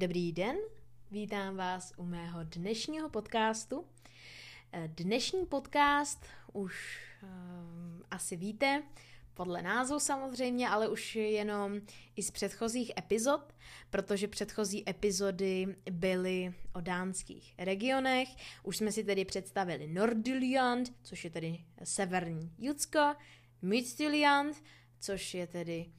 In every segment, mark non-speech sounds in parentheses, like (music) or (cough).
Dobrý den, vítám vás u mého dnešního podcastu. Eh, Dnešní podcast už um, asi víte, podle názvu samozřejmě, ale už jenom i z předchozích epizod, protože předchozí epizody byly o dánských regionech. Už jsme si tedy představili Nordjylland, což je tedy severní Jutsko, Midtjylland, což je tedy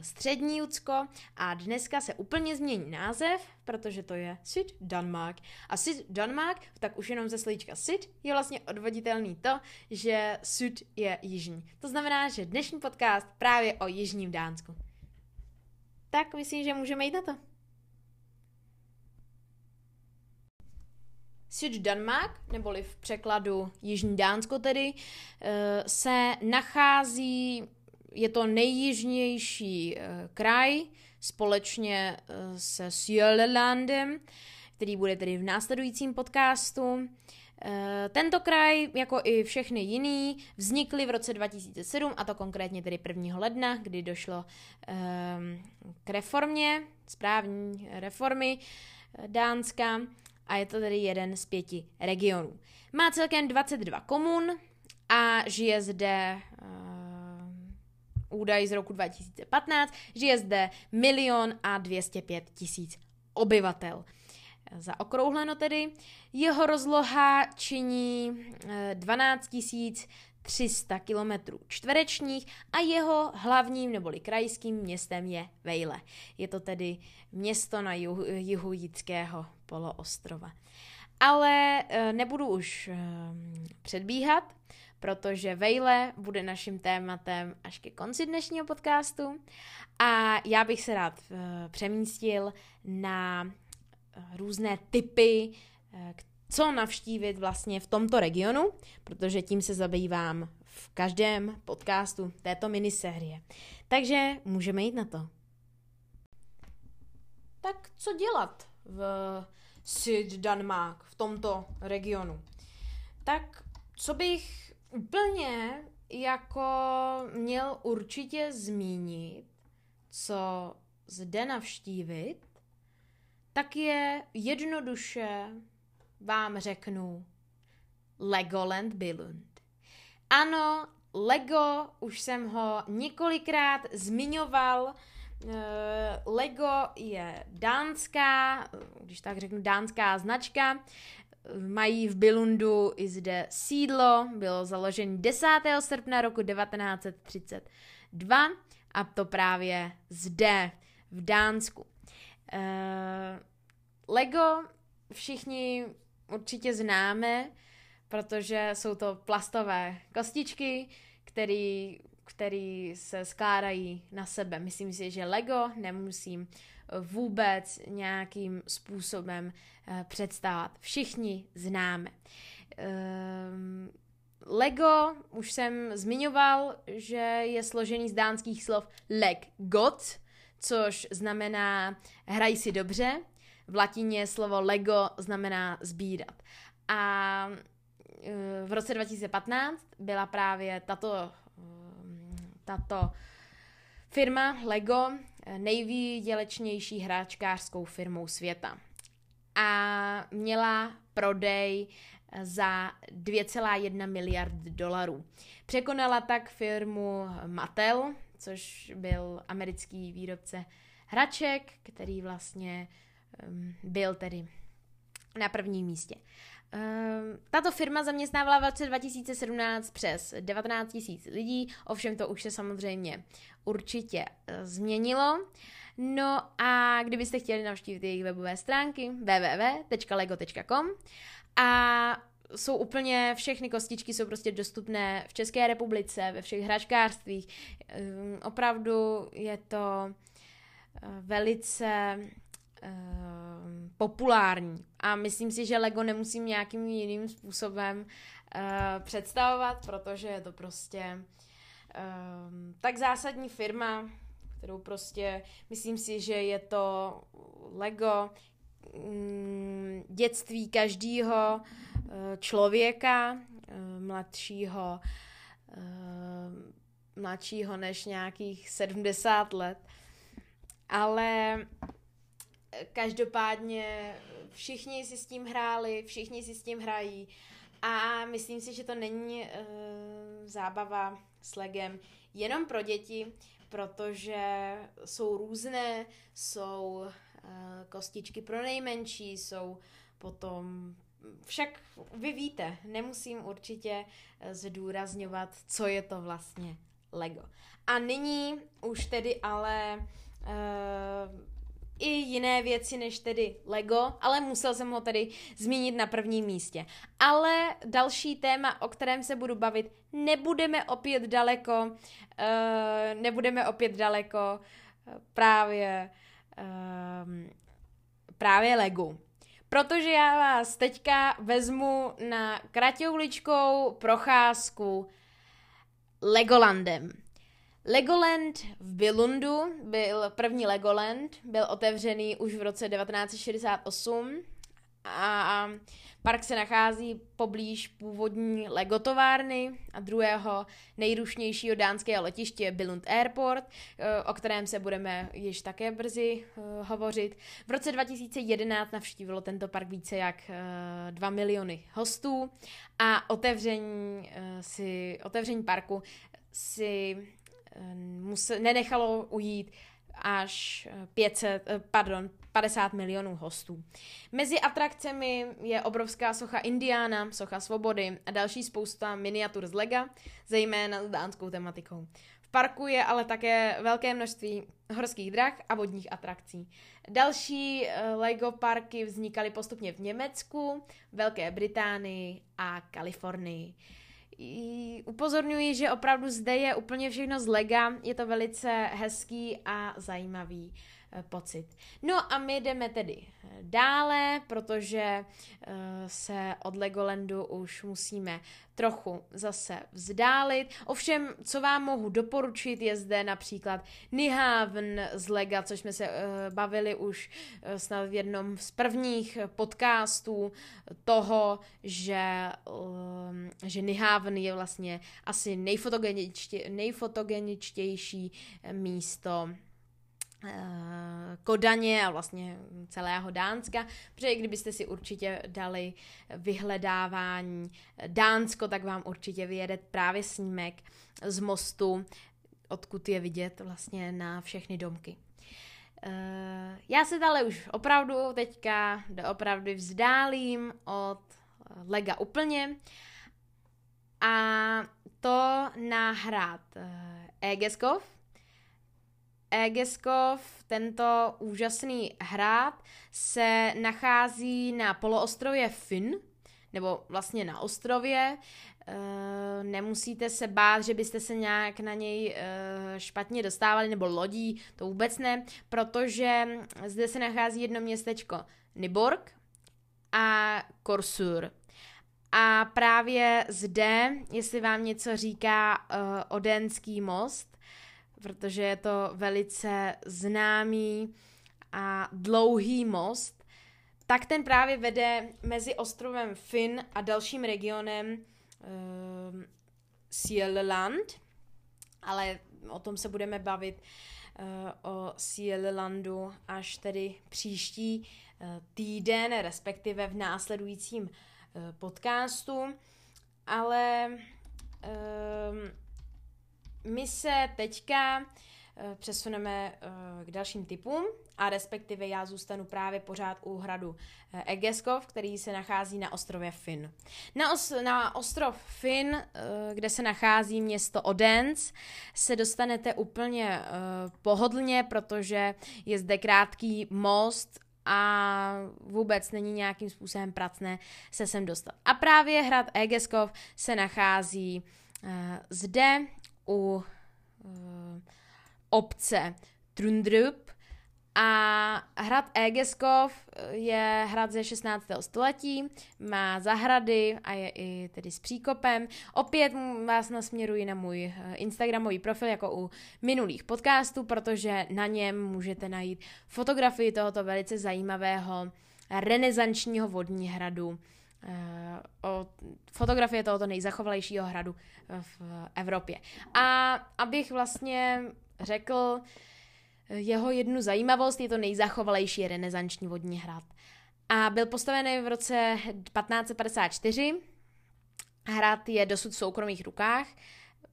střední Judsko a dneska se úplně změní název, protože to je Syd Danmark. A Syd Danmark, tak už jenom ze slovíčka Syd je vlastně odvoditelný to, že Syd je jižní. To znamená, že dnešní podcast právě o jižním Dánsku. Tak myslím, že můžeme jít na to. Syd Danmark, neboli v překladu Jižní Dánsko tedy, eh, se nachází je to nejjižnější eh, kraj společně eh, se Sjölelandem, který bude tedy v následujícím podcastu. Eh, tento kraj, jako i všechny jiný, vznikly v roce 2007, a to konkrétně tedy 1. ledna, kdy došlo k reformě, správní reformy Dánska a je to tedy jeden z pěti regionů. Má celkem 22 komun a žije zde údaj z roku 2015, žije zde milion a 205 tisíc obyvatel. Zaokrouhleno tedy. Jeho rozloha činí 12 eh, 300 km čtverečních a jeho hlavním neboli krajským městem je Vejle. Je to tedy město na jihu, jihu Jitského poloostrova. Ale eh, nebudu už eh, předbíhat, protože Vejle bude naším tématem až ke konci dnešního podcastu a já bych se rád uh, přemístil na uh, různé typy, uh, co navštívit vlastně v tomto regionu, protože tím se zabývám v každém podcastu této minisérie. Takže můžeme jít na to. Tak co dělat v Syddanmark, v tomto regionu? Tak co bych úplně jako měl určitě zmínit, co zde navštívit, tak je jednoduše vám řeknu Legoland Billund. Ano, Lego, už jsem ho několikrát zmiňoval, eh, Lego je dánská, když tak řeknu dánská značka, mají v Bilundu i zde sídlo, bylo založeno 10. srpna roku 1932 a to právě zde v Dánsku. Uh, Lego všichni určitě známe, protože jsou to plastové kostičky, který, který se skládají na sebe. Myslím si, že Lego nemusím vůbec nějakým způsobem eh, představovat. Všichni známe. Ehm, Lego, už jsem zmiňoval, že je složený z dánských slov leg got, což znamená hraj si dobře. V latině slovo Lego znamená sbírat. A eh, v roce 2015 byla právě tato, ehm, tato firma Lego nejvýdělečnější hráčkářskou firmou světa. A měla prodej za 2,1 miliard dolarů. Překonala tak firmu Mattel, což byl americký výrobce hraček, který vlastně um, byl tedy na prvním místě. Um, tato firma zaměstnávala v roce 2017 přes 19 000 lidí, ovšem to už se samozřejmě určitě uh, změnilo. No a kdybyste chtěli navštívit jejich webové stránky www.lego.com a jsou úplně všechny kostičky jsou prostě dostupné v České republice, ve všech hračkářstvích. Um, opravdu je to uh, velice uh, populární. A myslím si, že Lego nemusím nějakým jiným způsobem uh, představovat, protože je to prostě uh, tak zásadní firma, kterou prostě, myslím si, že je to Lego um, dětství každého uh, člověka, uh, mladšího, mladšího než nějakých 70 let. Ale každopádně všichni si s tím hráli, všichni si s tím hrají a myslím si, že to není uh, zábava s legem jenom pro děti, protože jsou různé, jsou uh, kostičky pro nejmenší, jsou potom však vy víte, nemusím určitě zdůrazňovat, co je to vlastně Lego. A nyní už tedy ale uh, i jiné věci než tedy Lego, ale musel jsem ho tedy zmínit na prvním místě. Ale další téma, o kterém se budu bavit, nebudeme opět daleko, uh, nebudeme opět daleko uh, právě uh, právě Lego. Protože já vás teďka vezmu na kratouličkou procházku Legolandem. Legoland v Billundu byl první Legoland, byl otevřený už v roce 1968 a park se nachází poblíž původní Legotovárny a druhého nejrušnějšího dánského letiště Billund Airport, eh, o kterém se budeme již také brzy eh, hovořit. V roce 2011 navštívilo tento park více jak 2 eh, miliony hostů a otevření, si, otevření parku si musel, nenechalo ujít až 500, eh, pardon, 50 milionů hostů. Mezi atrakcemi je obrovská socha Indiana, socha Svobody a další spousta miniatur z Lega, zejména s dánskou tematikou. V parku je ale také velké množství horských drah a vodních atrakcí. Další eh, Lego parky vznikaly postupně v Německu, Velké Británii a Kalifornii upozorňuji, že opravdu zde je úplně všechno z lega, je to velice hezký a zajímavý pocit. No a my jdeme tedy eh, dále, protože eh, se od Legolandu už musíme trochu zase vzdálit. Ovšem, co vám mohu doporučit, je zde například Nihavn z Lega, což jsme se bavili už snad v jednom z prvních podcastů toho, že, že Nihavn je vlastně asi nejfotogeničtější místo Eh, Kodaně a vlastně celého Dánska, protože kdybyste si určitě dali vyhledávání Dánsko, tak vám určitě vyjede právě snímek z mostu, odkud je vidět vlastně na všechny domky. Eh, já se ale už opravdu teďka doopravdy vzdálím od Lega úplně. A to na hrad Egeskov, Egeskov, tento úžasný hrad, se nachází na poloostrově Finn, nebo vlastně na ostrově. E, nemusíte se bát, že byste se nějak na něj e, špatně dostávali, nebo lodí, to vůbec ne, protože zde se nachází jedno městečko Niborg a Korsur. A právě zde, jestli vám něco říká uh, Odenský most, protože je to velice známý a dlouhý most, tak ten právě vede mezi ostrovem Finn a dalším regionem uh, ehm, Sieland, ale o tom se budeme bavit uh, o Sielandu až tedy příští uh, týden, respektive v následujícím uh, podcastu, ale uh, my se teďka eh, přesuneme eh, k dalším typům a respektive já zůstanu právě pořád u hradu eh, Egeskov, který se nachází na ostrově Finn. Na, os- na ostrov Finn, kde se nachází město Odense, se dostanete úplně pohodlně, protože je zde krátký most a vůbec není nějakým způsobem pracné se sem dostat. A právě hrad Egeskov se nachází zde u uh, obce Trundrup a hrad Egeskov je hrad ze 16. století, má zahrady a je i tedy s příkopem. Opět vás nasměruji na můj eh, Instagramový profil jako u minulých podcastů, protože na něm můžete najít fotografii tohoto velice zajímavého renesančního vodní hradu Eh, o fotografie tohoto nejzachovalejšího hradu v Evropě. A abych vlastně řekl, jeho jednu zajímavost, je to nejzachovalejší renesanční vodní hrad. A byl postavený v roce 1554. Hrad je dosud v soukromých rukách.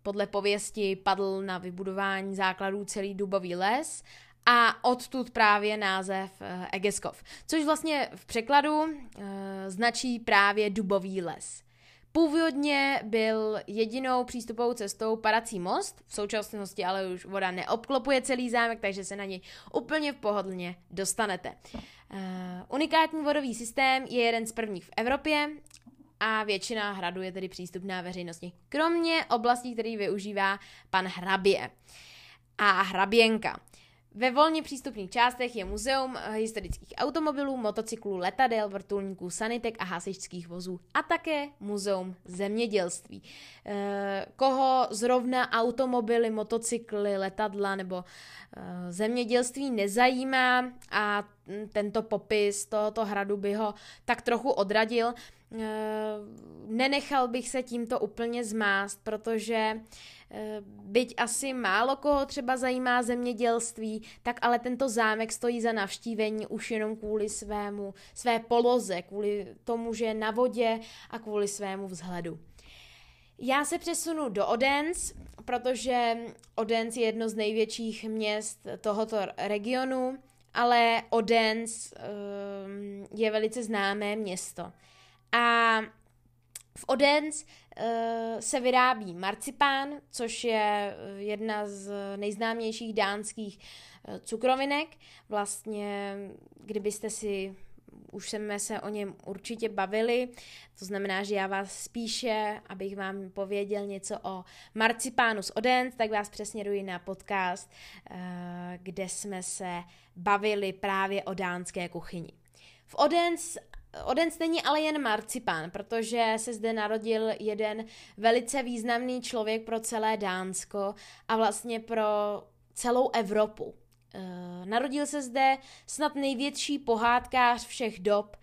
Podle pověsti padl na vybudování základů celý dubový les a odtud právě název eh, Egeskov, což vlastně v překladu uh, značí právě dubový les. Původně byl jedinou přístupovou cestou padací most, v současnosti ale už voda neobklopuje celý zámek, takže se na něj úplně v pohodlně dostanete. Uh, unikátní vodový systém je jeden z prvních v Evropě a většina hradu je tedy přístupná veřejnosti, kromě oblastí, který využívá pan hrabě a hraběnka. Ve volně přístupných částech je muzeum eh, historických automobilů, motocyklů, letadel, vrtulníků, sanitek a hasičských vozů a také muzeum zemědělství. Eh, koho zrovna automobily, motocykly, letadla nebo eh, zemědělství nezajímá a tento popis tohoto hradu by ho tak trochu odradil, nenechal bych se tímto úplně zmást, protože byť asi málo koho třeba zajímá zemědělství, tak ale tento zámek stojí za navštívení už jenom kvůli svému, své poloze, kvůli tomu, že je na vodě a kvůli svému vzhledu. Já se přesunu do Odense, protože Odense je jedno z největších měst tohoto regionu, ale Odense um, je velice známé město. A v Odense uh, se vyrábí marcipán, což je eh, jedna z nejznámějších dánských uh, cukrovinek. Vlastně, kdybyste si už jsme se o něm určitě bavili, to znamená, že já vás spíše, abych vám pověděl něco o marcipánu z Odense, tak vás přesměruji na podcast, kde jsme se bavili právě o dánské kuchyni. V Odense Odenc není ale jen marcipán, protože se zde narodil jeden velice významný člověk pro celé Dánsko a vlastně pro celou Evropu. E, narodil se zde snad největší pohádkář všech dob,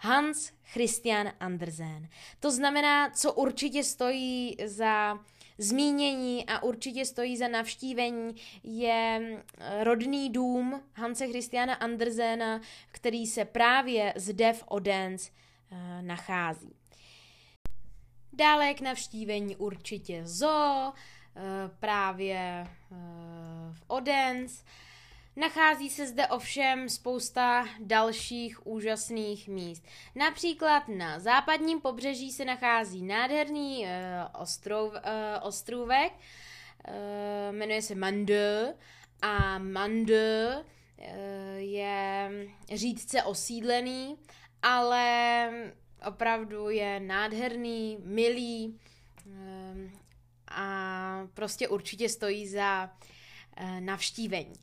Hans Christian Andersen. To znamená, co určitě stojí za zmínění a určitě stojí za navštívení, je eh, rodný dům Hanse Christiana Andersena, který se právě zde v Odense uh, nachází. Dále k navštívení určitě zoo, uh, právě uh, v Odense. Nachází se zde ovšem spousta dalších úžasných míst. Například na západním pobřeží se nachází nádherný uh, ostrov, uh, ostrůvek, uh, jmenuje se Mande a Mande uh, je řídce osídlený, ale opravdu je nádherný, milý uh, a prostě určitě stojí za uh, navštívení.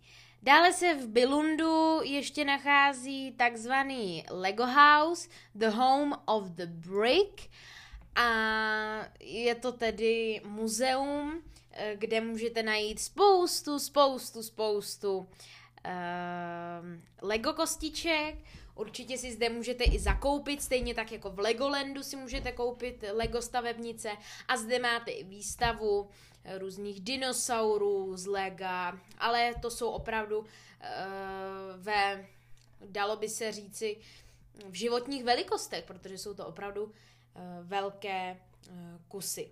Dále se v Bilundu ještě nachází takzvaný Lego House, The Home of the Brick. A je to tedy muzeum, eh, kde můžete najít spoustu, spoustu, spoustu uh, Lego kostiček, Určitě si zde můžete i zakoupit, stejně tak jako v Legolandu si můžete koupit Lego stavebnice. A zde máte i výstavu různých dinosaurů z Lega, ale to jsou opravdu uh, ve, dalo by se říci, v životních velikostech, protože jsou to opravdu uh, velké uh, kusy.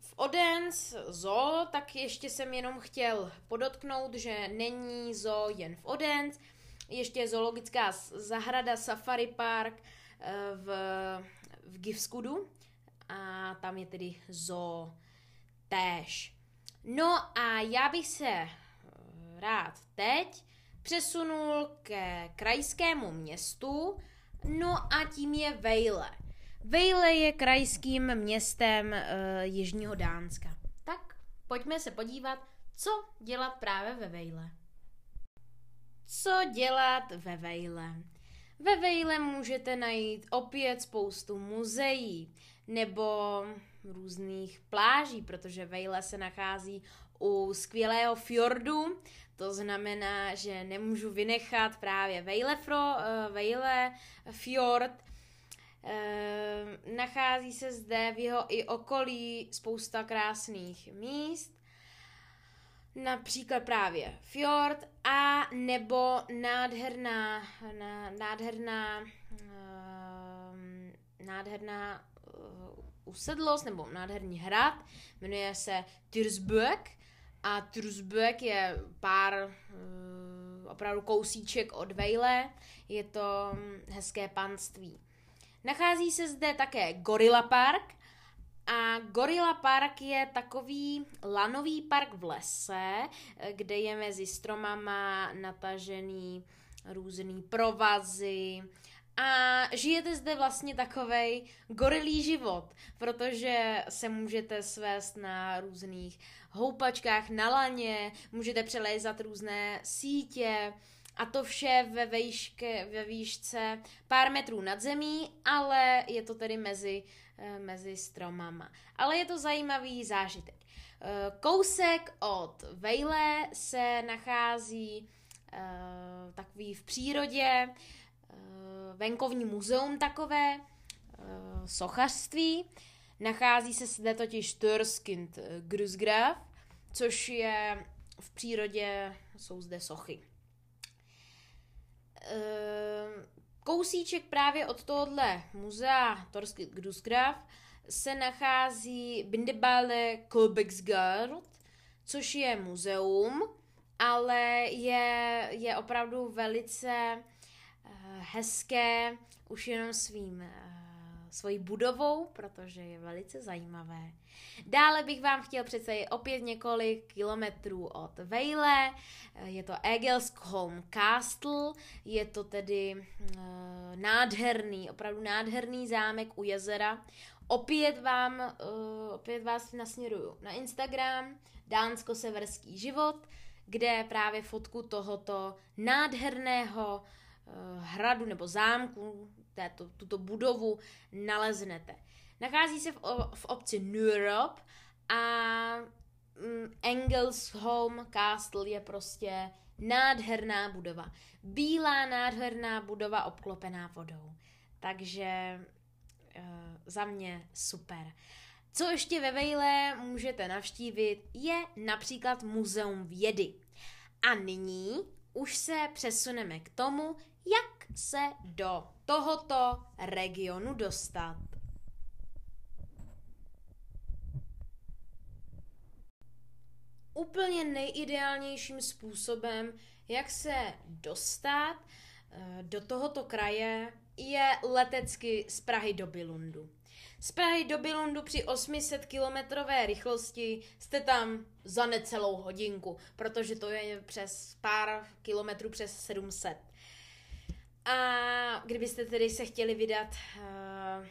V Odens zoo, tak ještě jsem jenom chtěl podotknout, že není zoo jen v Odens, ještě zoologická zahrada Safari Park v, v Gifskudu. A tam je tedy zoo též. No a já bych se eh, rád teď přesunul ke krajskému městu, no a tím je Vejle. Vejle je krajským městem uh, Jižního Dánska. Tak pojďme se podívat, co dělat právě ve Vejle. Co dělat ve Vejle? Ve Vejle můžete najít opět spoustu muzeí nebo různých pláží, protože Vejle se nachází u skvělého fjordu, to znamená, že nemůžu vynechat právě Vejlefro, uh, Vejle fjord. Uh, nachází se zde v jeho i okolí spousta krásných míst. například právě fjord a nebo nádherná, nádherná, uh, nádherná usedlost nebo nádherný hrad, jmenuje se Tyrsböck a Tyrsböck je pár uh, opravdu kousíček od Vejle, je to hezké panství. Nachází se zde také Gorilla Park, a Gorilla Park je takový lanový park v lese, kde je mezi stromama natažený různý provazy a žijete zde vlastně takovej gorilý život, protože se můžete svést na různých houpačkách na laně, můžete přelézat různé sítě, a to vše ve, výške, ve výšce pár metrů nad zemí, ale je to tedy mezi, eh, mezi stromama. Ale je to zajímavý zážitek. Eh, kousek od Vejle se nachází eh, takový v přírodě venkovní muzeum takové, sochařství. Nachází se zde totiž Törskind Grusgraf, což je v přírodě, jsou zde sochy. Kousíček právě od tohohle muzea Torský Grusgraf se nachází Bindebale Kolbeksgard, což je muzeum, ale je, je opravdu velice hezké už jenom svým uh, svojí budovou, protože je velice zajímavé. Dále bych vám chtěl představit opět několik kilometrů od Vejle. Je to Egelsholm Castle, je to tedy uh, nádherný, opravdu nádherný zámek u jezera. Opět vám, uh, opět vás nasměruju na Instagram, Dánsko-severský život, kde právě fotku tohoto nádherného hradu nebo zámku, této, tuto budovu naleznete. Nachází se v, v obci Nürop a mm, Engelsholm Castle je prostě nádherná budova. Bílá nádherná budova obklopená vodou. Takže uh, za mě super. Co ještě ve Vejle můžete navštívit, je například Muzeum vědy. A nyní už se přesuneme k tomu, jak se do tohoto regionu dostat. Úplně nejideálnějším způsobem, jak se dostat do tohoto kraje, je letecky z Prahy do Bilundu. Z Prahy do Bilundu při 800 kilometrové rychlosti jste tam za necelou hodinku, protože to je přes pár kilometrů přes 700. A kdybyste tedy se chtěli vydat uh,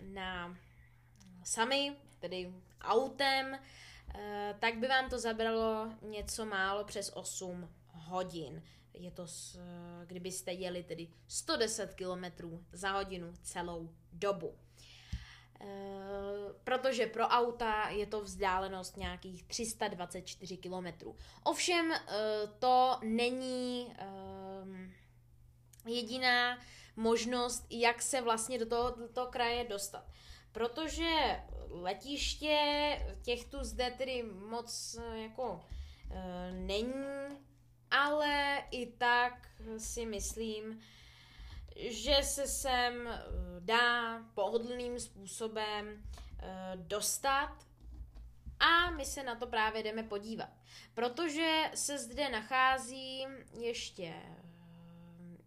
na sami, tedy autem, uh, tak by vám to zabralo něco málo přes 8 hodin. Je to, s, kdybyste jeli tedy 110 km za hodinu celou dobu. E, protože pro auta je to vzdálenost nějakých 324 km. Ovšem e, to není e, jediná možnost, jak se vlastně do toho, do toho kraje dostat. Protože letiště těch tu zde tedy moc jako e, není, ale i tak si myslím, že se sem e, dá pohodlným způsobem e, dostat a my se na to právě jdeme podívat. Protože se zde nachází ještě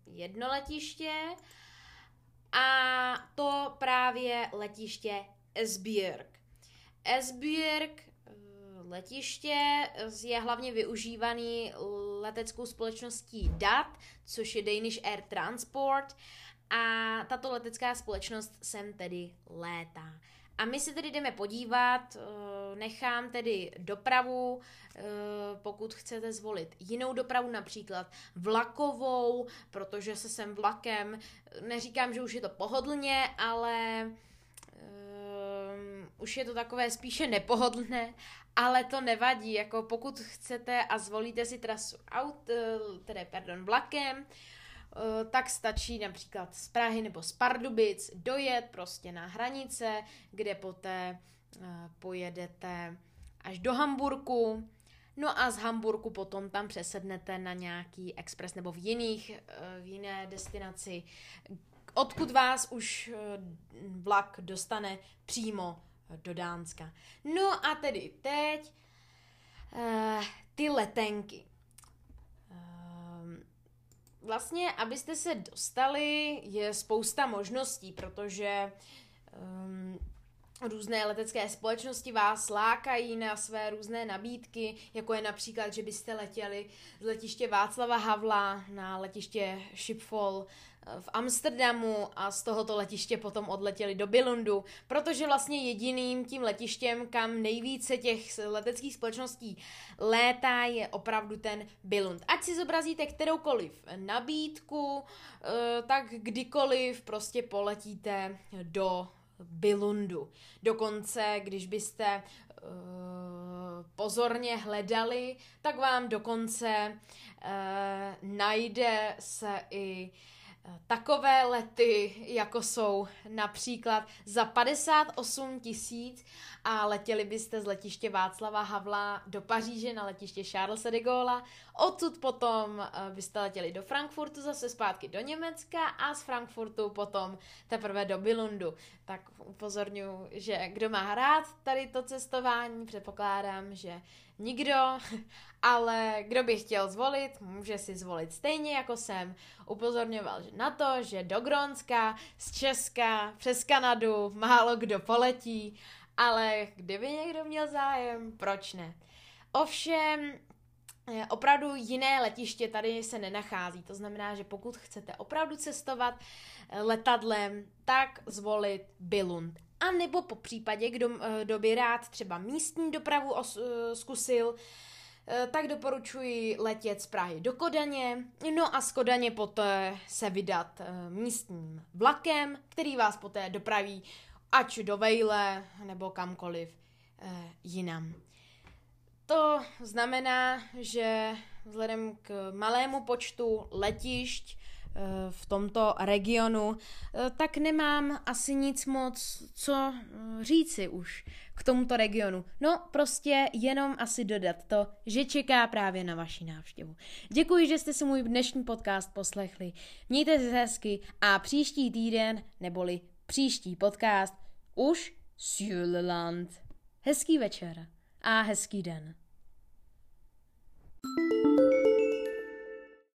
jedno letiště a to právě letiště Esbjerg. Esbjerg eh, letiště je hlavně využívaný leteckou společností DAT, což je Danish Air Transport a tato letecká společnost sem tedy létá. A my se tedy jdeme podívat, eh, nechám tedy dopravu, eh, pokud chcete zvolit jinou dopravu, například vlakovou, protože se sem vlakem, neříkám, že už je to pohodlně, ale um, už je to takové spíše nepohodlné, ale to nevadí, jako pokud chcete a zvolíte si trasu aut, tedy pardon, vlakem, Eh, tak stačí například z Prahy nebo z Pardubic dojet prostě na hranice, kde poté eh, pojedete až do Hamburku. No a z Hamburgu potom tam přesednete na nějaký expres nebo v jiných, v jiné destinaci, odkud vás už vlak dostane přímo do Dánska. No a tedy teď uh, ty letenky. Uh, vlastně, abyste se dostali, je spousta možností, protože um, různé letecké společnosti vás lákají na své různé nabídky, jako je například, že byste letěli z letiště Václava Havla na letiště Schiphol v Amsterdamu a z tohoto letiště potom odletěli do Bilundu, protože vlastně jediným tím letištěm, kam nejvíce těch leteckých společností létá, je opravdu ten Bilund. Ať si zobrazíte kteroukoliv nabídku, eh, tak kdykoliv prostě poletíte do Bilundu. Dokonce, když byste uh, pozorně hledali, tak vám dokonce uh, najde se i takové lety, jako jsou například za 58 tisíc a letěli byste z letiště Václava Havla do Paříže na letiště Charles de Gaulle. Odsud potom eh, byste letěli do Frankfurtu, zase zpátky do Německa a z Frankfurtu potom teprve do Bilundu. Tak upozorňuji, že kdo má rád tady to cestování, předpokládám, že nikdo, (laughs) ale kdo by chtěl zvolit, může si zvolit stejně jako jsem. Upozorňoval že na to, že do Grónska, z Česka, přes Kanadu málo kdo poletí, ale kdyby někdo měl zájem, proč ne? Ovšem, eh, opravdu jiné letiště tady se nenachází. To znamená, že pokud chcete opravdu cestovat eh, letadlem, tak zvolit Bilund. A nebo po případě, kdo, eh, kdo by rád třeba místní dopravu os, zkusil, tak doporučuji letět z Prahy do Kodaně, no a z Kodaně poté se vydat místním vlakem, který vás poté dopraví ať do Vejle nebo kamkoliv eh, jinam. To znamená, že vzhledem k malému počtu letišť eh, v tomto regionu, eh, tak nemám asi nic moc co eh, říci už k tomuto regionu. No, prostě jenom asi dodat to, že čeká právě na vaši návštěvu. Děkuji, že jste si můj dnešní podcast poslechli. Mějte se hezky a příští týden, neboli příští podcast, už Sjuleland. Hezký večer a hezký den.